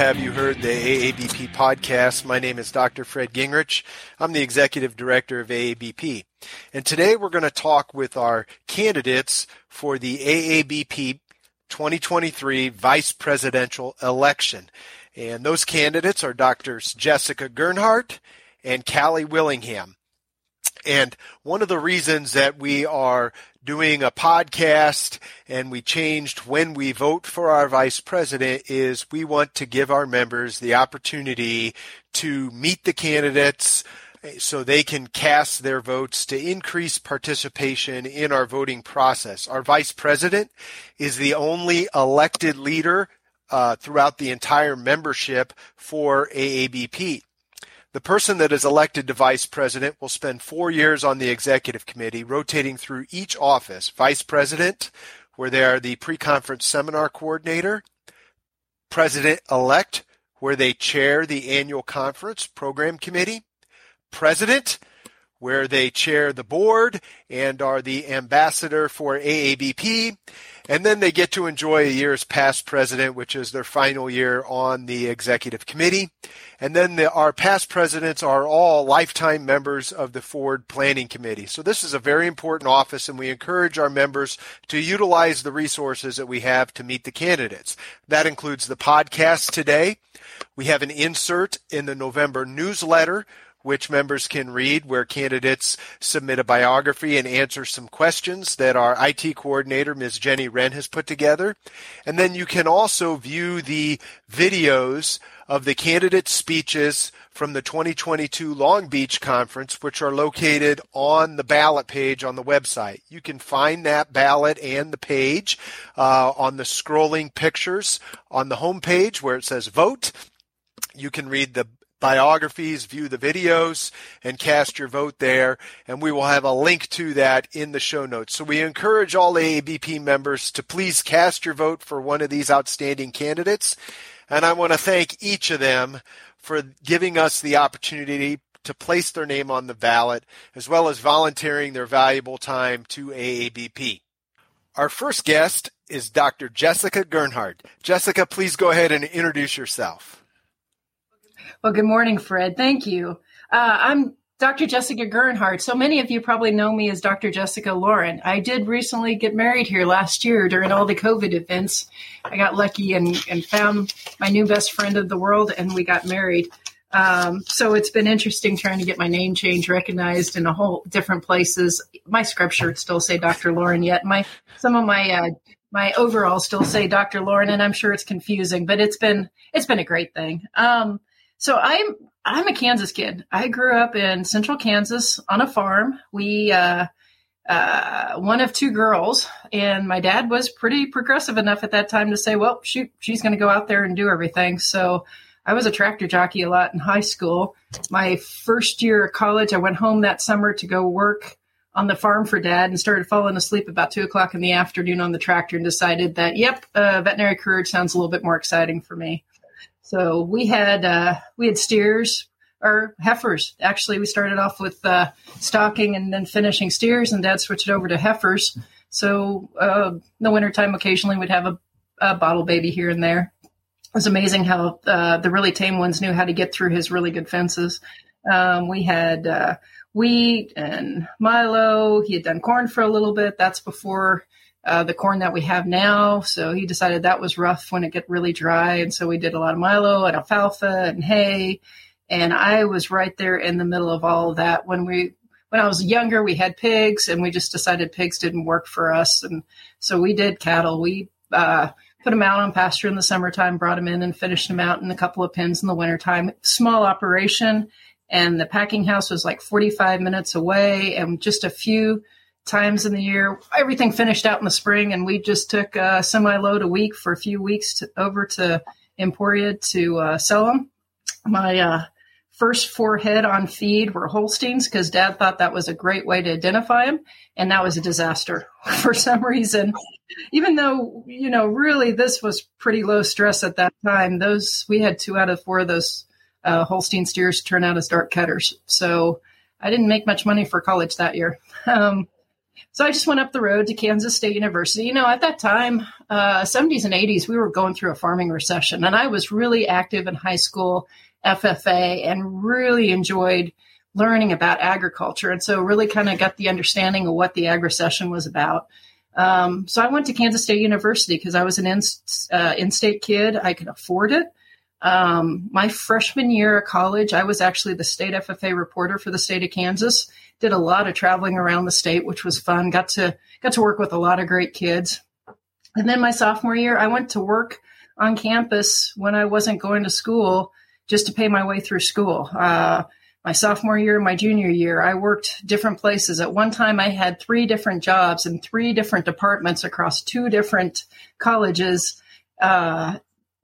Have You Herd the AABP podcast. My name is Dr. Fred Gingrich. I'm the executive director of AABP. And today we're going to talk with our candidates for the AABP 2023 vice presidential election. And those candidates are Drs. Jessica Gernhardt and Callie Willingham. And one of the reasons that we are doing a podcast and we changed when we vote for our vice president is we want to give our members the opportunity to meet the candidates so they can cast their votes to increase participation in our voting process. Our vice president is the only elected leader uh, throughout the entire membership for AABP. The person that is elected to vice president will spend four years on the executive committee, rotating through each office. Vice president, where they are the pre-conference seminar coordinator, president elect, where they chair the annual conference program committee, president, where they chair the board and are the ambassador for AABP. And then they get to enjoy a year as past president, which is their final year on the executive committee. And then the, our past presidents are all lifetime members of the Ford Planning Committee. So this is a very important office and we encourage our members to utilize the resources that we have to meet the candidates. That includes the podcast today. We have an insert in the November newsletter which members can read, where candidates submit a biography and answer some questions that our IT coordinator, Ms. Jenny Wren, has put together. And then you can also view the videos of the candidate speeches from the 2022 Long Beach Conference, which are located on the ballot page on the website. You can find that ballot and the page uh, on the scrolling pictures on the home page where it says vote. You can read the biographies, view the videos, and cast your vote there. And we will have a link to that in the show notes. So we encourage all AABP members to please cast your vote for one of these outstanding candidates. And I want to thank each of them for giving us the opportunity to place their name on the ballot, as well as volunteering their valuable time to AABP. Our first guest is Dr. Jessica Gernhardt. Jessica, please go ahead and introduce yourself. Well, good morning, Fred. Thank you. Uh, I'm Dr. Jessica Gernhardt. So many of you probably know me as Dr. Jessica Lauren. I did recently get married here last year during all the COVID events. I got lucky and, and found my new best friend of the world, and we got married. Um, so it's been interesting trying to get my name change recognized in a whole different places. My scripture still say Dr. Lauren yet. My some of my uh, my overalls still say Dr. Lauren, and I'm sure it's confusing, but it's been it's been a great thing. Um, so I'm I'm a Kansas kid. I grew up in central Kansas on a farm. We uh, uh, one of two girls, and my dad was pretty progressive enough at that time to say, "Well, shoot, she's going to go out there and do everything." So I was a tractor jockey a lot in high school. My first year of college, I went home that summer to go work on the farm for dad and started falling asleep about two o'clock in the afternoon on the tractor and decided that, yep, uh, veterinary career sounds a little bit more exciting for me. So we had uh, we had steers or heifers. Actually, we started off with uh, stocking and then finishing steers, and Dad switched it over to heifers. So uh, in the wintertime, occasionally we'd have a, a, bottle baby here and there. It was amazing how uh, the really tame ones knew how to get through his really good fences. Um, we had uh, wheat and Milo. He had done corn for a little bit. That's before uh, the corn that we have now. So he decided that was rough when it get really dry, and so we did a lot of Milo and alfalfa and hay. And I was right there in the middle of all of that when we when I was younger. We had pigs, and we just decided pigs didn't work for us, and so we did cattle. We uh, put them out on pasture in the summertime, brought them in, and finished them out in a couple of pens in the wintertime. Small operation, and the packing house was like 45 minutes away, and just a few times in the year. Everything finished out in the spring, and we just took a semi load a week for a few weeks to, over to Emporia to uh, sell them. My uh, first four head on feed were Holsteins because Dad thought that was a great way to identify them, and that was a disaster for some reason. Even though you know, really, this was pretty low stress at that time. Those we had two out of four of those uh, Holstein steers turn out as dark cutters, so. I didn't make much money for college that year. Um, so I just went up the road to Kansas State University. You know, at that time, uh, 70s and 80s, we were going through a farming recession, and I was really active in high school FFA and really enjoyed learning about agriculture. And so, really kind of got the understanding of what the ag recession was about. Um, so, I went to Kansas State University because I was an in, uh, in-state kid. I could afford it. Um, my freshman year of college, I was actually the state FFA reporter for the state of Kansas. Did a lot of traveling around the state, which was fun. Got to got to work with a lot of great kids. And then my sophomore year, I went to work on campus when I wasn't going to school just to pay my way through school. Uh, my sophomore year, my junior year, I worked different places. At one time, I had three different jobs in three different departments across two different colleges. Uh,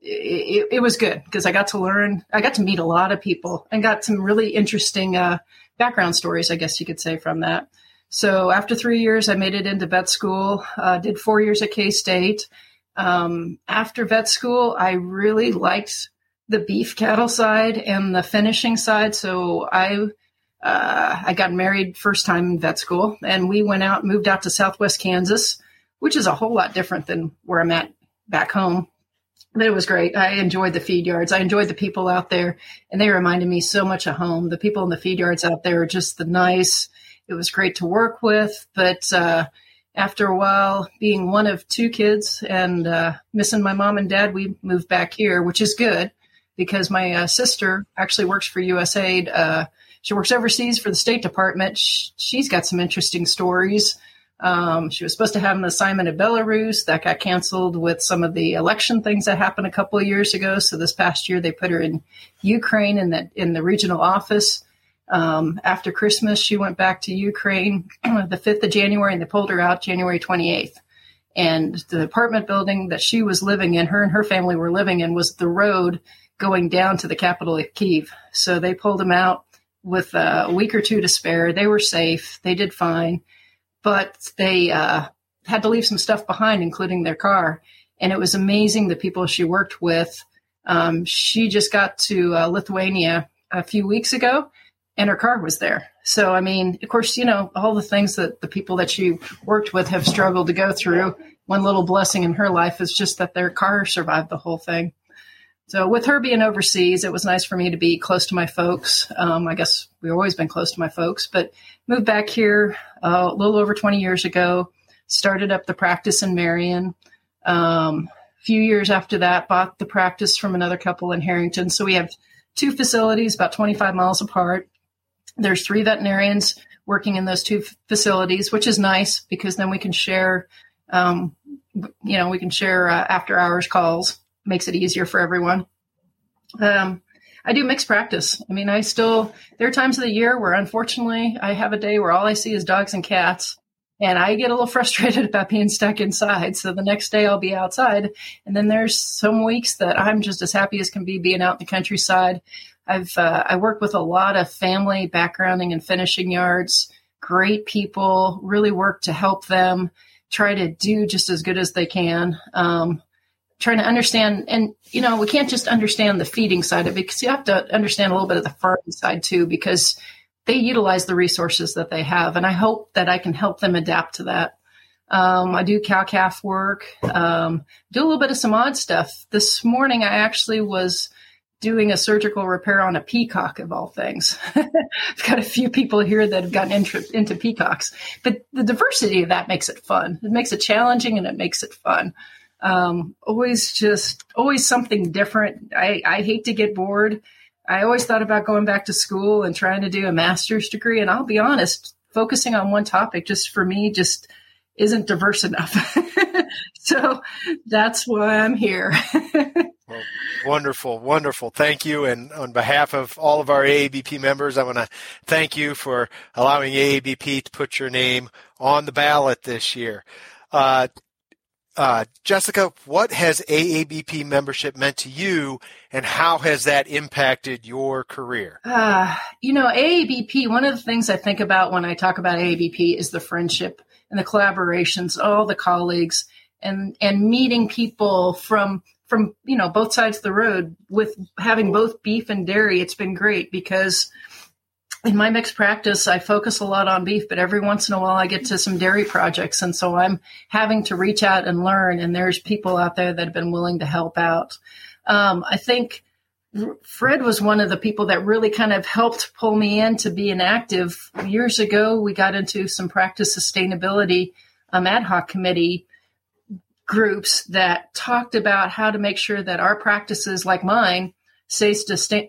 it, it, was good because I got to learn, I got to meet a lot of people and got some really interesting uh, background stories, I guess you could say, from that. So after three years, I made it into vet school, uh, did four years at K State. Um, after vet school, I really liked the beef cattle side and the finishing side. So I uh, I got married first time in vet school, and we went out, moved out to Southwest Kansas, which is a whole lot different than where I'm at back home. But it was great. I enjoyed the feed yards. I enjoyed the people out there, and they reminded me so much of home. The people in the feed yards out there are just the nice. It was great to work with, but uh, after a while, being one of two kids and uh, missing my mom and dad, we moved back here, which is good because my uh, sister actually works for USAID. Uh, she works overseas for the State Department. she's got some interesting stories. Um, she was supposed to have an assignment in Belarus that got canceled with some of the election things that happened a couple of years ago. So this past year, they put her in Ukraine in the in the regional office. Um, after Christmas, she went back to Ukraine the 5th of January, and they pulled her out January 28th. And the apartment building that she was living in, her and her family were living in, was the road going down to the capital of Kiev. So they pulled them out with a week or two to spare. They were safe. They did fine, but they uh, had to leave some stuff behind, including their car. And it was amazing the people she worked with. Um, she just got to uh, Lithuania a few weeks ago, and her car was there. So, I mean, of course, you know, all the things that the people that she worked with have struggled to go through. One little blessing in her life is just that their car survived the whole thing. So with her being overseas, it was nice for me to be close to my folks. Um, I guess we've always been close to my folks, but moved back here uh, a little over 20 years ago. Started up the practice in Marion. Um, a few years after that, bought the practice from another couple in Herington. So we have two facilities about 25 miles apart. There's three veterinarians working in those two facilities, which is nice because then we can share, um, you know, we can share uh, after hours calls makes it easier for everyone. Um, I do mixed practice. I mean, I still, there are times of the year where unfortunately I have a day where all I see is dogs and cats. And I get a little frustrated about being stuck inside. So the next day I'll be outside. And then there's some weeks that I'm just as happy as can be being out in the countryside. I've, uh, I work with a lot of family backgrounding and finishing yards, great people, really work to help them try to do just as good as they can. Um, trying to understand and you know we can't just understand the feeding side of it because you have to understand a little bit of the farming side too because they utilize the resources that they have and i hope that i can help them adapt to that. Um, i do cow calf work um, do a little bit of some odd stuff. This morning i actually was doing a surgical repair on a peacock of all things. I've got a few people here that have gotten into peacocks. But the diversity of that makes it fun. It makes it challenging and it makes it fun um, always just always something different. I, I hate to get bored. I always thought about going back to school and trying to do a master's degree. And I'll be honest, focusing on one topic just for me just isn't diverse enough. so that's why I'm here. well, wonderful, wonderful. Thank you. And on behalf of all of our AABP members, I want to thank you for allowing AABP to put your name on the ballot this year. Uh, uh, Jessica, what has AABP membership meant to you, and how has that impacted your career? Uh, you know, AABP. One of the things I think about when I talk about AABP is the friendship and the collaborations, all the colleagues, and and meeting people from from you know both sides of the road with having both beef and dairy. It's been great because in my mixed practice, I focus a lot on beef, but every once in a while I get to some dairy projects. And so I'm having to reach out and learn. And there's people out there that have been willing to help out. Um, I think Fred was one of the people that really kind of helped pull me into being active. Years ago, we got into some practice sustainability um, ad hoc committee groups that talked about how to make sure that our practices, like mine, stay,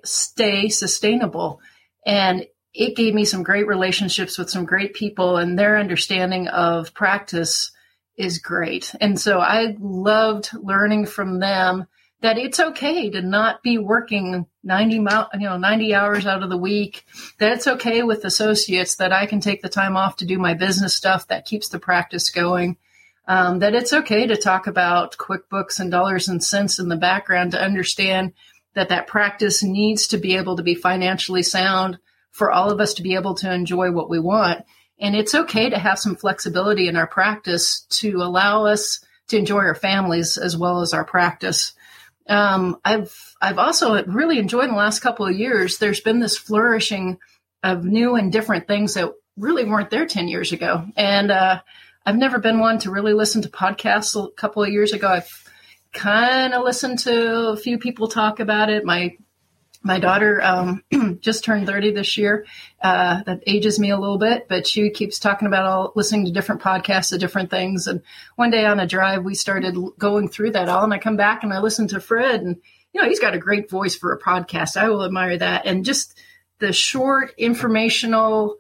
stay sustainable. And it gave me some great relationships with some great people, and their understanding of practice is great. And so I loved learning from them that it's okay to not be working 90 you know 90 hours out of the week that it's okay with associates that i can take the time off to do my business stuff that keeps the practice going um, that it's okay to talk about quickbooks and dollars and cents in the background to understand that that practice needs to be able to be financially sound for all of us to be able to enjoy what we want and it's okay to have some flexibility in our practice to allow us to enjoy our families as well as our practice um, I've I've also really enjoyed the last couple of years. There's been this flourishing of new and different things that really weren't there ten years ago, and uh, I've never been one to really listen to podcasts. A couple of years ago, I've kind of listened to a few people talk about it. My my daughter um, just turned 30 this year. Uh, that ages me a little bit, but she keeps talking about all listening to different podcasts of different things. And one day on a drive, we started going through that all, and I come back and I listen to Fred, and you know he's got a great voice for a podcast. I will admire that, and just the short informational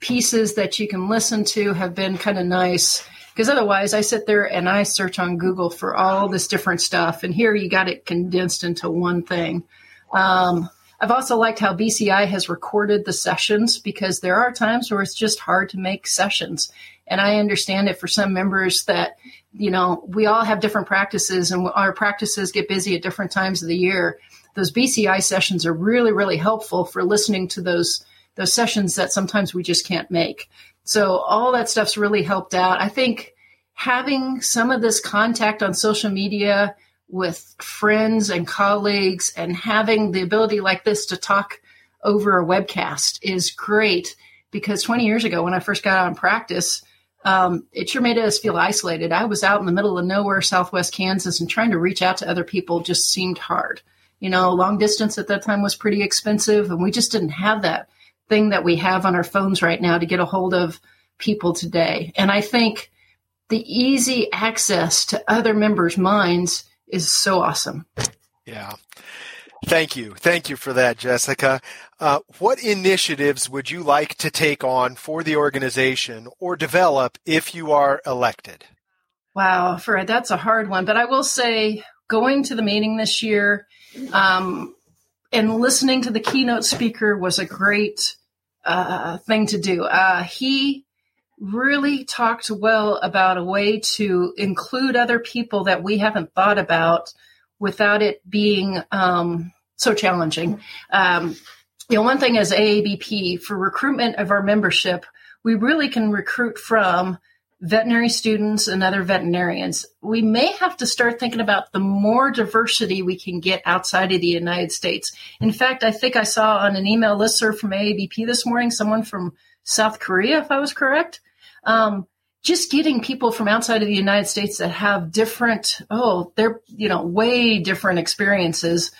pieces that you can listen to have been kind of nice because otherwise I sit there and I search on Google for all this different stuff, and here you got it condensed into one thing. Um, I've also liked how BCI has recorded the sessions because there are times where it's just hard to make sessions. And I understand it for some members that, you know, we all have different practices and our practices get busy at different times of the year. Those BCI sessions are really, really helpful for listening to those those sessions that sometimes we just can't make. So all that stuff's really helped out. I think having some of this contact on social media with friends and colleagues and having the ability like this to talk over a webcast is great because 20 years ago when I first got out in practice, um, it sure made us feel isolated. I was out in the middle of nowhere, Southwest Kansas, and trying to reach out to other people just seemed hard. You know, long distance at that time was pretty expensive, and we just didn't have that thing that we have on our phones right now to get a hold of people today. And I think the easy access to other members' minds is so awesome. Yeah. Thank you. Thank you for that, Jessica. Uh, what initiatives would you like to take on for the organization or develop if you are elected? Wow, Fred, that's a hard one. But I will say, going to the meeting this year um, and listening to the keynote speaker was a great uh, thing to do. Uh, he really talked well about a way to include other people that we haven't thought about without it being um, so challenging. Um, you know, one thing is AABP for recruitment of our membership, we really can recruit from veterinary students and other veterinarians. We may have to start thinking about the more diversity we can get outside of the United States. In fact, I think I saw on an email listserv from AABP this morning someone from South Korea, if I was correct. Um, just getting people from outside of the United States that have different, oh, they're, you know, way different experiences.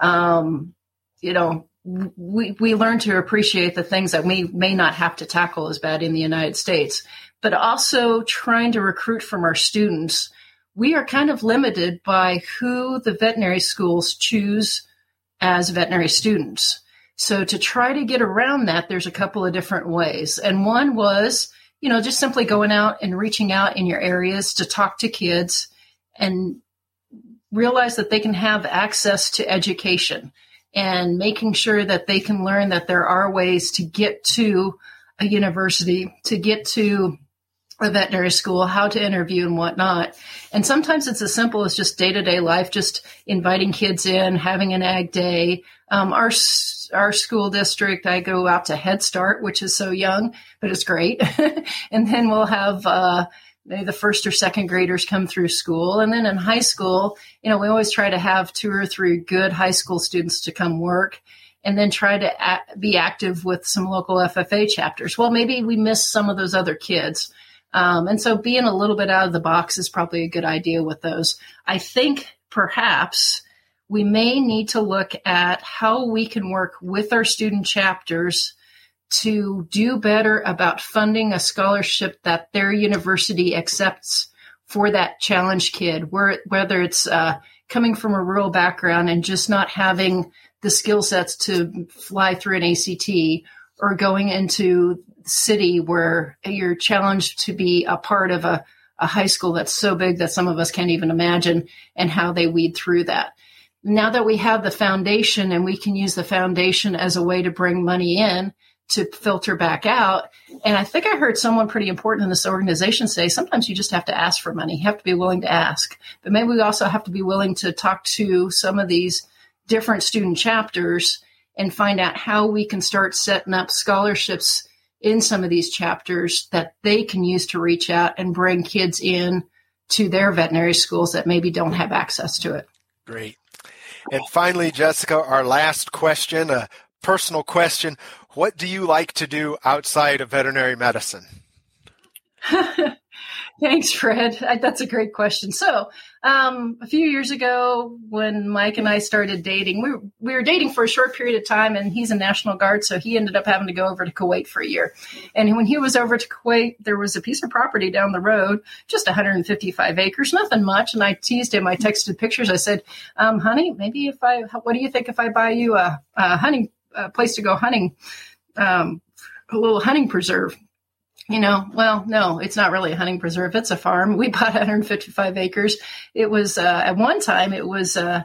Um, you know, we, we learn to appreciate the things that we may not have to tackle as bad in the United States, but also trying to recruit from our students. We are kind of limited by who the veterinary schools choose as veterinary students. So to try to get around that, there's a couple of different ways. And one was, you know, just simply going out and reaching out in your areas to talk to kids and realize that they can have access to education and making sure that they can learn that there are ways to get to a university, to get to a veterinary school, how to interview and whatnot. And sometimes it's as simple as just day to day life, just inviting kids in, having an ag day. Um, our our school district, I go out to Head Start, which is so young, but it's great. and then we'll have uh, the first or second graders come through school, and then in high school, you know, we always try to have two or three good high school students to come work. and then try to be active with some local FFA chapters. Well, maybe we miss some of those other kids. Um, and so being a little bit out of the box is probably a good idea with those. I think perhaps we may need to look at how we can work with our student chapters to do better about funding a scholarship that their university accepts for that challenge kid, whether it's uh, coming from a rural background and just not having the skill sets to fly through an ACT or going into city where you're challenged to be a part of a, a high school that's so big that some of us can't even imagine and how they weed through that. Now that we have the foundation and we can use the foundation as a way to bring money in, to filter back out. And I think I heard someone pretty important in this organization say sometimes you just have to ask for money. You have to be willing to ask. But maybe we also have to be willing to talk to some of these different student chapters and find out how we can start setting up scholarships in some of these chapters that they can use to reach out and bring kids in to their veterinary schools that maybe don't have access to it. Great. And finally, Jessica, our last question, a personal question. What do you like to do outside of veterinary medicine? Thanks, Fred. That's a great question. So, um, a few years ago, when Mike and I started dating, we were, we were dating for a short period of time, and he's a National Guard, so he ended up having to go over to Kuwait for a year. And when he was over to Kuwait, there was a piece of property down the road, just 155 acres, nothing much. And I teased him. I texted pictures. I said, um, "Honey, maybe if I, what do you think if I buy you a, a hunting a place to go hunting, um, a little hunting preserve?" You know, well, no, it's not really a hunting preserve. It's a farm. We bought 155 acres. It was, uh, at one time, it was, uh,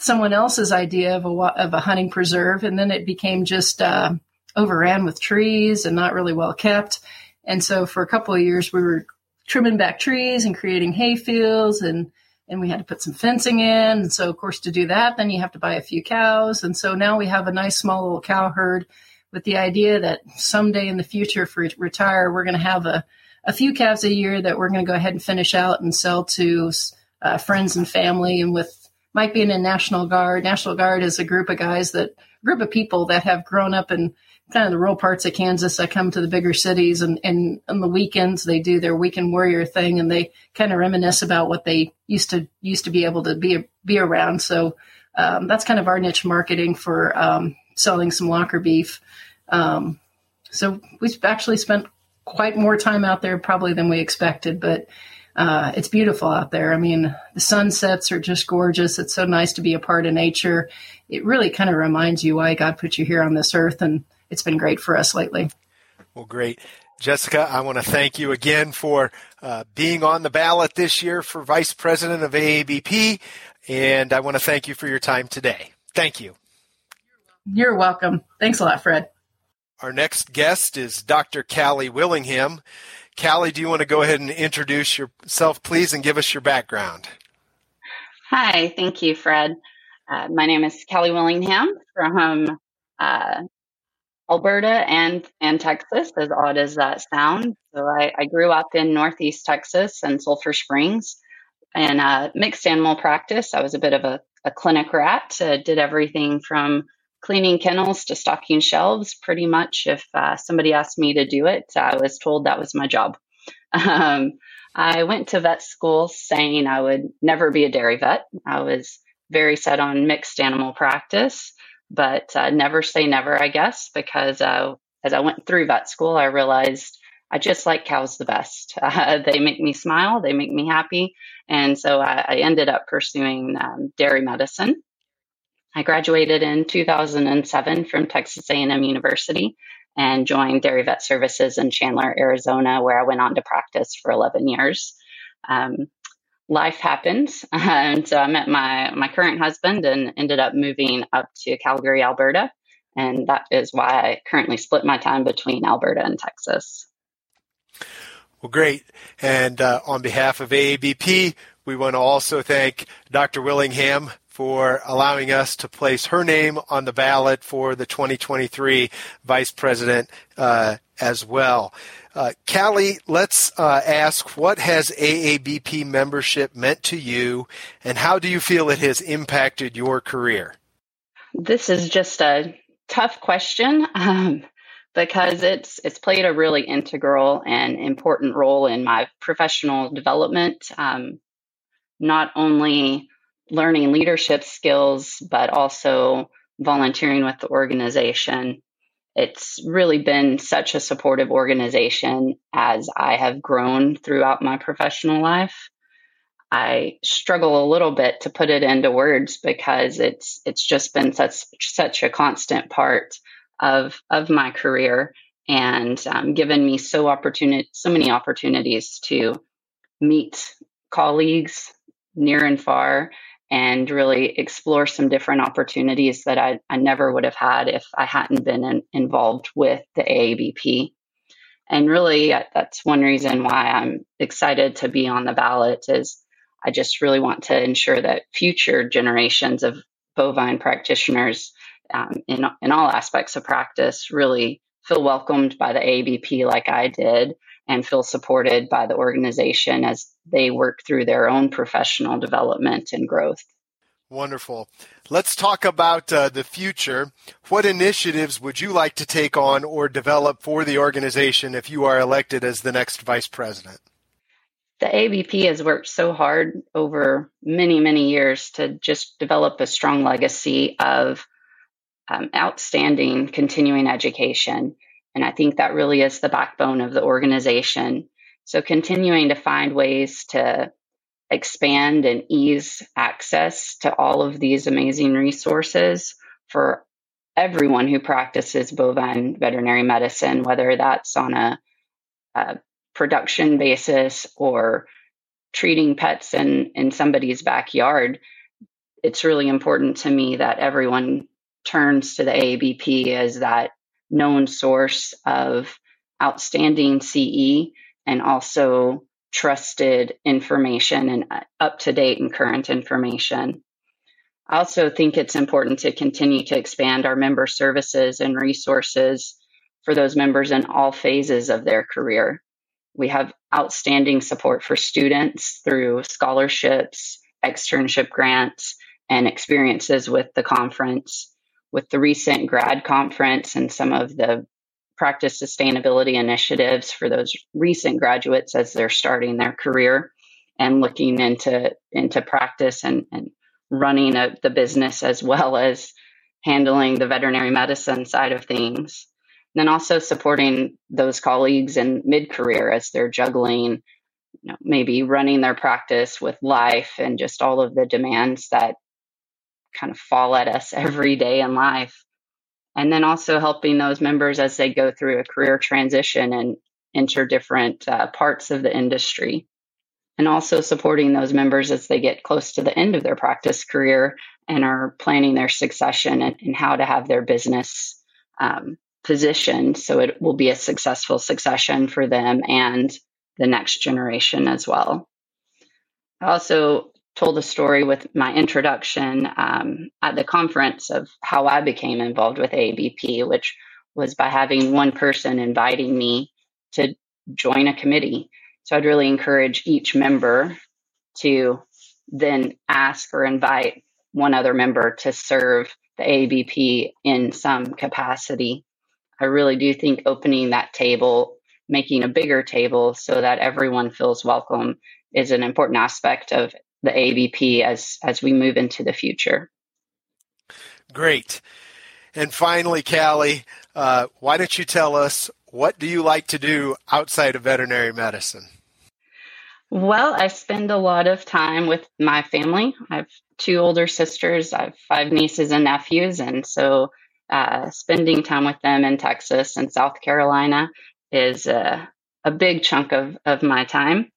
someone else's idea of a, of a hunting preserve. And then it became just, uh, overran with trees and not really well kept. And so for a couple of years, we were trimming back trees and creating hay fields and, and we had to put some fencing in. And so, of course, to do that, then you have to buy a few cows. And so now we have a nice small little cow herd with the idea that someday in the future, for retire, we're going to have a, a few calves a year that we're going to go ahead and finish out and sell to uh, friends and family. And with Mike being in National Guard, National Guard is a group of guys that group of people that have grown up in kind of the rural parts of Kansas that come to the bigger cities and, and on the weekends they do their weekend warrior thing and they kind of reminisce about what they used to used to be able to be be around. So um, that's kind of our niche marketing for um, selling some locker beef. Um, so we've actually spent quite more time out there probably than we expected, but uh, it's beautiful out there. I mean, the sunsets are just gorgeous. It's so nice to be a part of nature. It really kind of reminds you why God put you here on this earth, and it's been great for us lately. Well, great. Jessica, I want to thank you again for uh, being on the ballot this year for Vice President of AABP, and I want to thank you for your time today. Thank you. You're welcome. Thanks a lot, Fred. Our next guest is Dr. Callie Willingham. Callie, do you want to go ahead and introduce yourself, please, and give us your background? Hi, thank you, Fred. Uh, my name is Callie Willingham from uh, Alberta and, and Texas, as odd as that sounds. So I, I grew up in Northeast Texas and Sulphur Springs in uh, mixed animal practice. I was a bit of a, a clinic rat, uh, did everything from cleaning kennels to stocking shelves. Pretty much, if uh, somebody asked me to do it, I was told that was my job. Um, I went to vet school saying I would never be a dairy vet. I was very set on mixed animal practice, but uh, never say never, I guess, because uh, as I went through vet school, I realized I just like cows the best. Uh, they make me smile, they make me happy, and so I, I ended up pursuing um, dairy medicine. I graduated in 2007 from Texas A&M University and joined Dairy Vet Services in Chandler, Arizona, where I went on to practice for 11 years. Um, life happens, and so I met my my current husband and ended up moving up to Calgary, Alberta, and that is why I currently split my time between Alberta and Texas. Well, great. And uh, on behalf of AABP, we want to also thank Dr. Willingham for allowing us to place her name on the ballot for the 2023 vice president uh, as well. Uh, Callie, let's uh, ask what has AABP membership meant to you and how do you feel it has impacted your career? This is just a tough question um, because it's it's played a really integral and important role in my professional development. Um, not only learning leadership skills, but also volunteering with the organization. It's really been such a supportive organization as I have grown throughout my professional life. I struggle a little bit to put it into words because it's it's just been such such a constant part of of my career and um, given me so opportunity so many opportunities to meet colleagues near and far and really explore some different opportunities that I, I never would have had if I hadn't been in, involved with the AABP. And really, that's one reason why I'm excited to be on the ballot is I just really want to ensure that future generations of bovine practitioners um, in, in all aspects of practice really feel welcomed by the AABP like I did and feel supported by the organization as they work through their own professional development and growth. Wonderful. Let's talk about uh, the future. What initiatives would you like to take on or develop for the organization if you are elected as the next vice president? The ABP has worked so hard over many, many years to just develop a strong legacy of um, outstanding continuing education. And I think that really is the backbone of the organization. So continuing to find ways to expand and ease access to all of these amazing resources for everyone who practices bovine veterinary medicine, whether that's on a, a production basis or treating pets in, in somebody's backyard. It's really important to me that everyone turns to the AABP as that known source of outstanding CE and also trusted information and uh, up to date and current information. I also think it's important to continue to expand our member services and resources for those members in all phases of their career. We have outstanding support for students through scholarships, externship grants, and experiences with the conference with the recent grad conference and some of the practice sustainability initiatives for those recent graduates as they're starting their career and looking into into practice and, and running a, the business as well as handling the veterinary medicine side of things. And then also supporting those colleagues in mid career as they're juggling, you know, maybe running their practice with life and just all of the demands that kind of fall at us every day in life. And then also helping those members as they go through a career transition and enter different uh, parts of the industry. And also supporting those members as they get close to the end of their practice career and are planning their succession and, and how to have their business um, positioned so it will be a successful succession for them and the next generation as well. I also told a story with my introduction um, at the conference of how I became involved with ABP, which was by having one person inviting me to join a committee. So I'd really encourage each member to then ask or invite one other member to serve the ABP in some capacity. I really do think opening that table, making a bigger table so that everyone feels welcome is an important aspect of the ABP as as we move into the future. Great. And finally, Callie, uh, why don't you tell us what do you like to do outside of veterinary medicine? Well, I spend a lot of time with my family. I have two older sisters. I have five nieces and nephews, and so uh, spending time with them in Texas and South Carolina is a, a big chunk of, of my time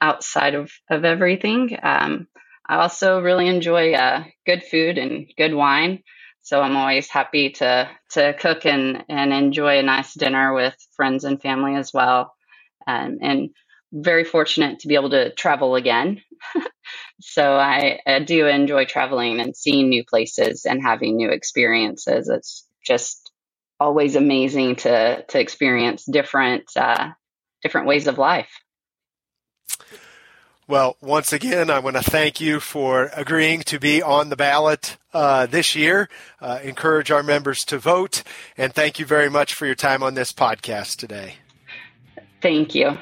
outside of, of everything. Um, I also really enjoy uh, good food and good wine. So I'm always happy to to cook and, and enjoy a nice dinner with friends and family as well. Um, and very fortunate to be able to travel again. so I, I, do enjoy traveling and seeing new places and having new experiences. It's just always amazing to to experience different uh, different ways of life. Well, once again, I want to thank you for agreeing to be on the ballot uh, this year. Uh, encourage our members to vote, and thank you very much for your time on this podcast today. Thank you.